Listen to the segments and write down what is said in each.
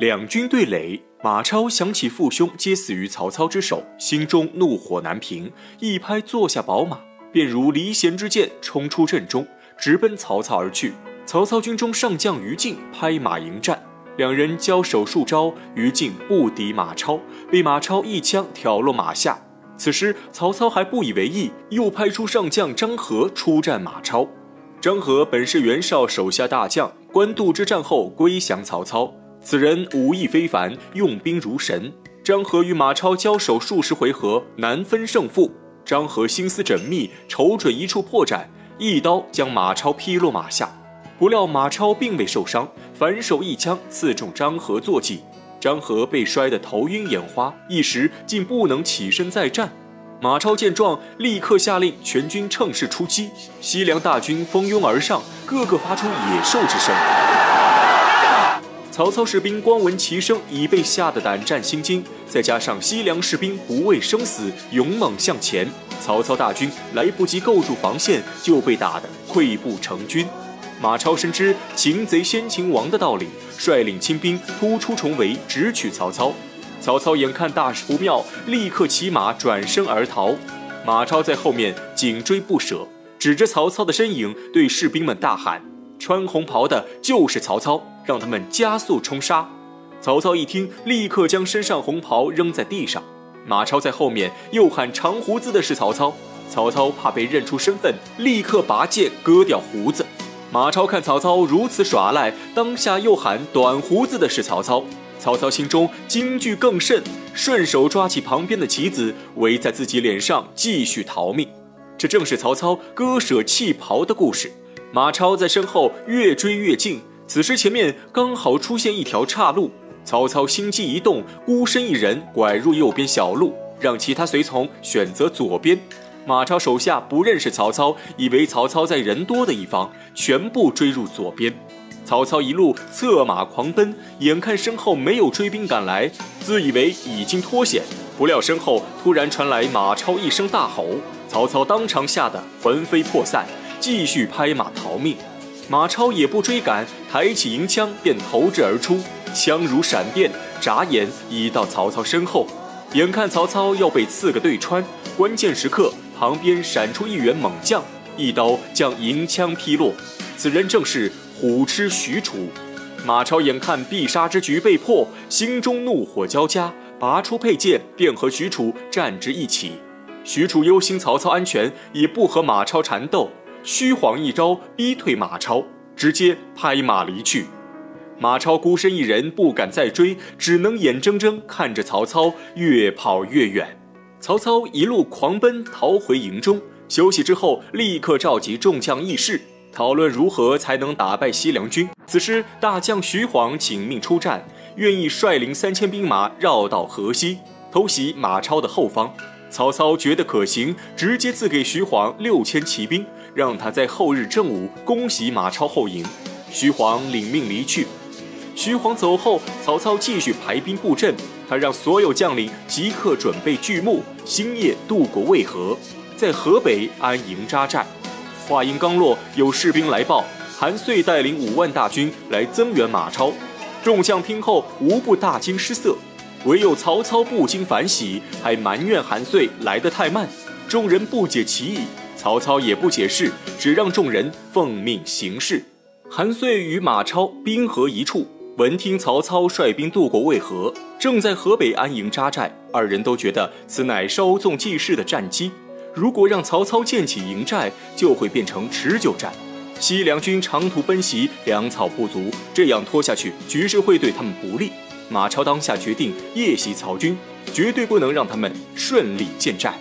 两军对垒，马超想起父兄皆死于曹操之手，心中怒火难平，一拍坐下宝马，便如离弦之箭，冲出阵中，直奔曹操而去。曹操军中上将于禁拍马迎战，两人交手数招，于禁不敌马超，被马超一枪挑落马下。此时曹操还不以为意，又派出上将张合出战马超。张合本是袁绍手下大将，官渡之战后归降曹操。此人武艺非凡，用兵如神。张合与马超交手数十回合，难分胜负。张合心思缜密，瞅准一处破绽，一刀将马超劈落马下。不料马超并未受伤，反手一枪刺中张合坐骑，张合被摔得头晕眼花，一时竟不能起身再战。马超见状，立刻下令全军乘势出击。西凉大军蜂拥而上，个个发出野兽之声。曹操士兵光闻其声，已被吓得胆战心惊。再加上西凉士兵不畏生死，勇猛向前，曹操大军来不及构筑防线，就被打得溃不成军。马超深知“擒贼先擒王”的道理，率领亲兵突出重围，直取曹操。曹操眼看大事不妙，立刻骑马转身而逃。马超在后面紧追不舍，指着曹操的身影对士兵们大喊：“穿红袍的就是曹操，让他们加速冲杀！”曹操一听，立刻将身上红袍扔在地上。马超在后面又喊：“长胡子的是曹操！”曹操怕被认出身份，立刻拔剑割掉胡子。马超看曹操如此耍赖，当下又喊：“短胡子的是曹操！”曹操心中惊惧更甚，顺手抓起旁边的棋子围在自己脸上，继续逃命。这正是曹操割舍弃袍的故事。马超在身后越追越近，此时前面刚好出现一条岔路。曹操心机一动，孤身一人拐入右边小路，让其他随从选择左边。马超手下不认识曹操，以为曹操在人多的一方，全部追入左边。曹操一路策马狂奔，眼看身后没有追兵赶来，自以为已经脱险，不料身后突然传来马超一声大吼，曹操当场吓得魂飞魄散，继续拍马逃命。马超也不追赶，抬起银枪便投掷而出，枪如闪电，眨眼已到曹操身后。眼看曹操要被刺个对穿，关键时刻旁边闪出一员猛将，一刀将银枪劈落，此人正是。虎痴许褚，马超眼看必杀之局被破，心中怒火交加，拔出佩剑，便和许褚战至一起。许褚忧心曹操安全，也不和马超缠斗，虚晃一招逼退马超，直接拍马离去。马超孤身一人，不敢再追，只能眼睁睁看着曹操越跑越远。曹操一路狂奔，逃回营中休息之后，立刻召集众将议事。讨论如何才能打败西凉军。此时，大将徐晃请命出战，愿意率领三千兵马绕道河西，偷袭马超的后方。曹操觉得可行，直接赐给徐晃六千骑兵，让他在后日正午攻袭马超后营。徐晃领命离去。徐晃走后，曹操继续排兵布阵，他让所有将领即刻准备巨木，星夜渡过渭河，在河北安营扎寨。话音刚落，有士兵来报，韩遂带领五万大军来增援马超。众将听后无不大惊失色，唯有曹操不惊反喜，还埋怨韩遂来得太慢。众人不解其意，曹操也不解释，只让众人奉命行事。韩遂与马超兵合一处，闻听曹操率兵渡过渭河，正在河北安营扎寨，二人都觉得此乃稍纵即逝的战机。如果让曹操建起营寨，就会变成持久战。西凉军长途奔袭，粮草不足，这样拖下去，局势会对他们不利。马超当下决定夜袭曹军，绝对不能让他们顺利建寨。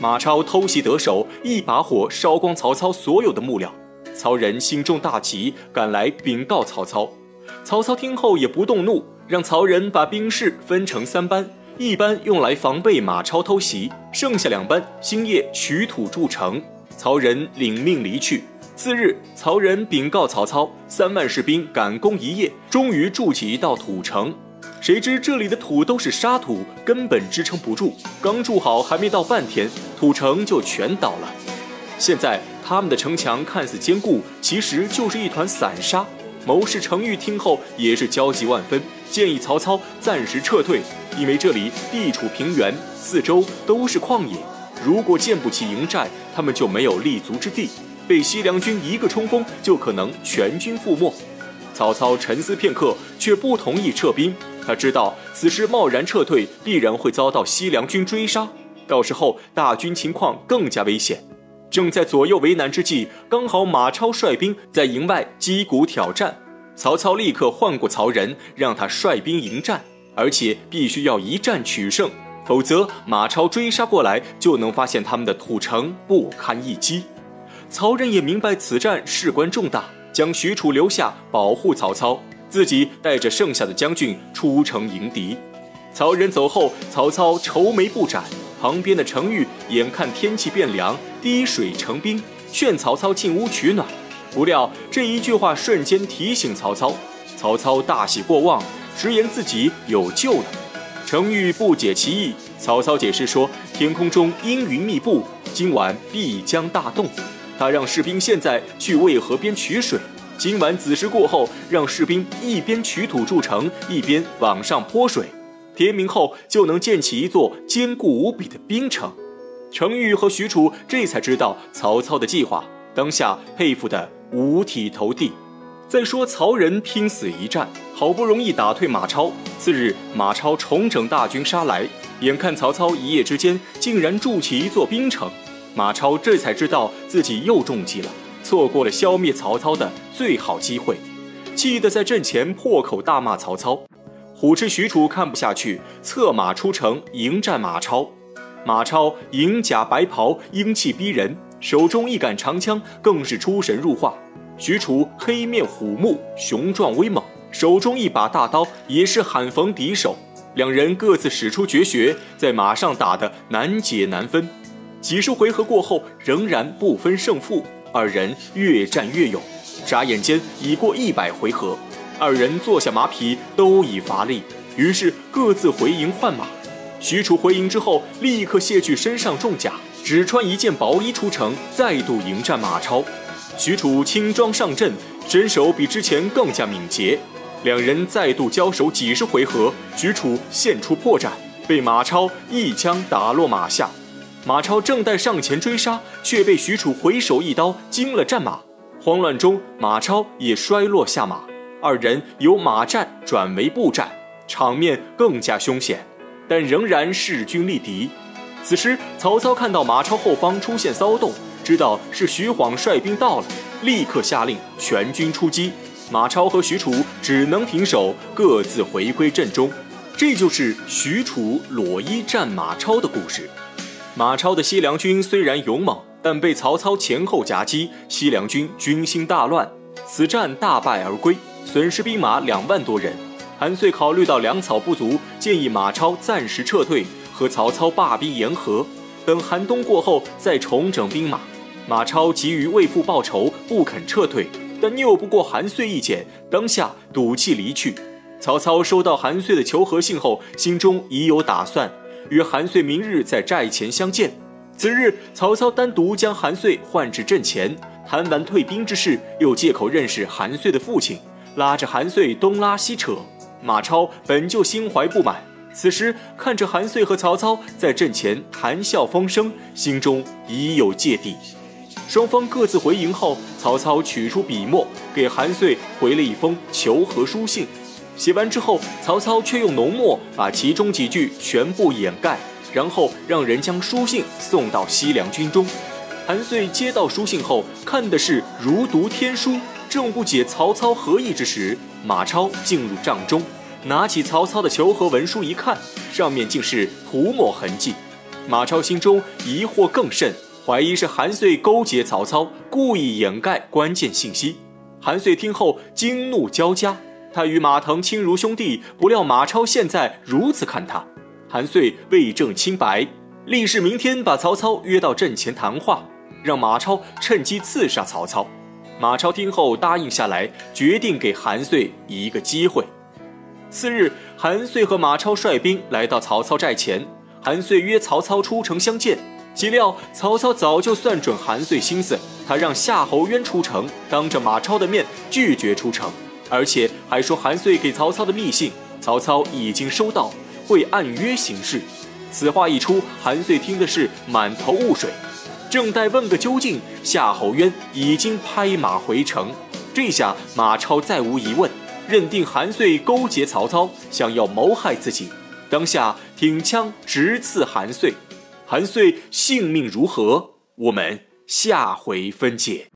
马超偷袭得手，一把火烧光曹操所有的木料。曹仁心中大急，赶来禀告曹操。曹操听后也不动怒，让曹仁把兵士分成三班。一班用来防备马超偷袭，剩下两班星夜取土筑城。曹仁领命离去。次日，曹仁禀告曹操，三万士兵赶工一夜，终于筑起一道土城。谁知这里的土都是沙土，根本支撑不住。刚筑好，还没到半天，土城就全倒了。现在他们的城墙看似坚固，其实就是一团散沙。谋士程昱听后也是焦急万分，建议曹操暂时撤退，因为这里地处平原，四周都是旷野，如果建不起营寨，他们就没有立足之地，被西凉军一个冲锋就可能全军覆没。曹操沉思片刻，却不同意撤兵。他知道此时贸然撤退，必然会遭到西凉军追杀，到时候大军情况更加危险。正在左右为难之际，刚好马超率兵在营外击鼓挑战，曹操立刻唤过曹仁，让他率兵迎战，而且必须要一战取胜，否则马超追杀过来就能发现他们的土城不堪一击。曹仁也明白此战事关重大，将许褚留下保护曹操，自己带着剩下的将军出城迎敌。曹仁走后，曹操愁眉不展。旁边的程昱眼看天气变凉，滴水成冰，劝曹操进屋取暖。不料这一句话瞬间提醒曹操，曹操大喜过望，直言自己有救了。程昱不解其意，曹操解释说：天空中阴云密布，今晚必将大动。他让士兵现在去渭河边取水，今晚子时过后，让士兵一边取土筑城，一边往上泼水。天明后就能建起一座坚固无比的冰城。程昱和许褚这才知道曹操的计划，当下佩服得五体投地。再说曹仁拼死一战，好不容易打退马超。次日，马超重整大军杀来，眼看曹操一夜之间竟然筑起一座冰城，马超这才知道自己又中计了，错过了消灭曹操的最好机会，气得在阵前破口大骂曹操。虎痴许褚看不下去，策马出城迎战马超。马超银甲白袍，英气逼人，手中一杆长枪更是出神入化。许褚黑面虎目，雄壮威猛，手中一把大刀也是罕逢敌手。两人各自使出绝学，在马上打得难解难分。几十回合过后，仍然不分胜负，二人越战越勇。眨眼间已过一百回合。二人坐下马匹，都已乏力，于是各自回营换马。许褚回营之后，立刻卸去身上重甲，只穿一件薄衣出城，再度迎战马超。许褚轻装上阵，身手比之前更加敏捷。两人再度交手几十回合，许褚现出破绽，被马超一枪打落马下。马超正待上前追杀，却被许褚回手一刀惊了战马。慌乱中，马超也摔落下马。二人由马战转为步战，场面更加凶险，但仍然势均力敌。此时，曹操看到马超后方出现骚动，知道是徐晃率兵到了，立刻下令全军出击。马超和许褚只能停手，各自回归阵中。这就是许褚裸衣战马超的故事。马超的西凉军虽然勇猛，但被曹操前后夹击，西凉军军心大乱，此战大败而归。损失兵马两万多人，韩遂考虑到粮草不足，建议马超暂时撤退，和曹操罢兵言和，等寒冬过后再重整兵马。马超急于为父报仇，不肯撤退，但拗不过韩遂意见，当下赌气离去。曹操收到韩遂的求和信后，心中已有打算，与韩遂明日在寨前相见。次日，曹操单独将韩遂唤至阵前，谈完退兵之事，又借口认识韩遂的父亲。拉着韩遂东拉西扯，马超本就心怀不满，此时看着韩遂和曹操在阵前谈笑风生，心中已有芥蒂。双方各自回营后，曹操取出笔墨，给韩遂回了一封求和书信。写完之后，曹操却用浓墨把其中几句全部掩盖，然后让人将书信送到西凉军中。韩遂接到书信后，看的是如读天书。正不解曹操何意之时，马超进入帐中，拿起曹操的求和文书一看，上面竟是涂抹痕迹。马超心中疑惑更甚，怀疑是韩遂勾结曹操，故意掩盖关键信息。韩遂听后惊怒交加，他与马腾亲如兄弟，不料马超现在如此看他。韩遂为证清白，立誓明天把曹操约到阵前谈话，让马超趁机刺杀曹操。马超听后答应下来，决定给韩遂一个机会。次日，韩遂和马超率兵来到曹操寨前，韩遂约曹操出城相见。岂料曹操早就算准韩遂心思，他让夏侯渊出城，当着马超的面拒绝出城。而且还说韩遂给曹操的密信，曹操已经收到，会按约行事。此话一出，韩遂听的是满头雾水。正待问个究竟，夏侯渊已经拍马回城。这下马超再无疑问，认定韩遂勾结曹操，想要谋害自己。当下挺枪直刺韩遂，韩遂性命如何？我们下回分解。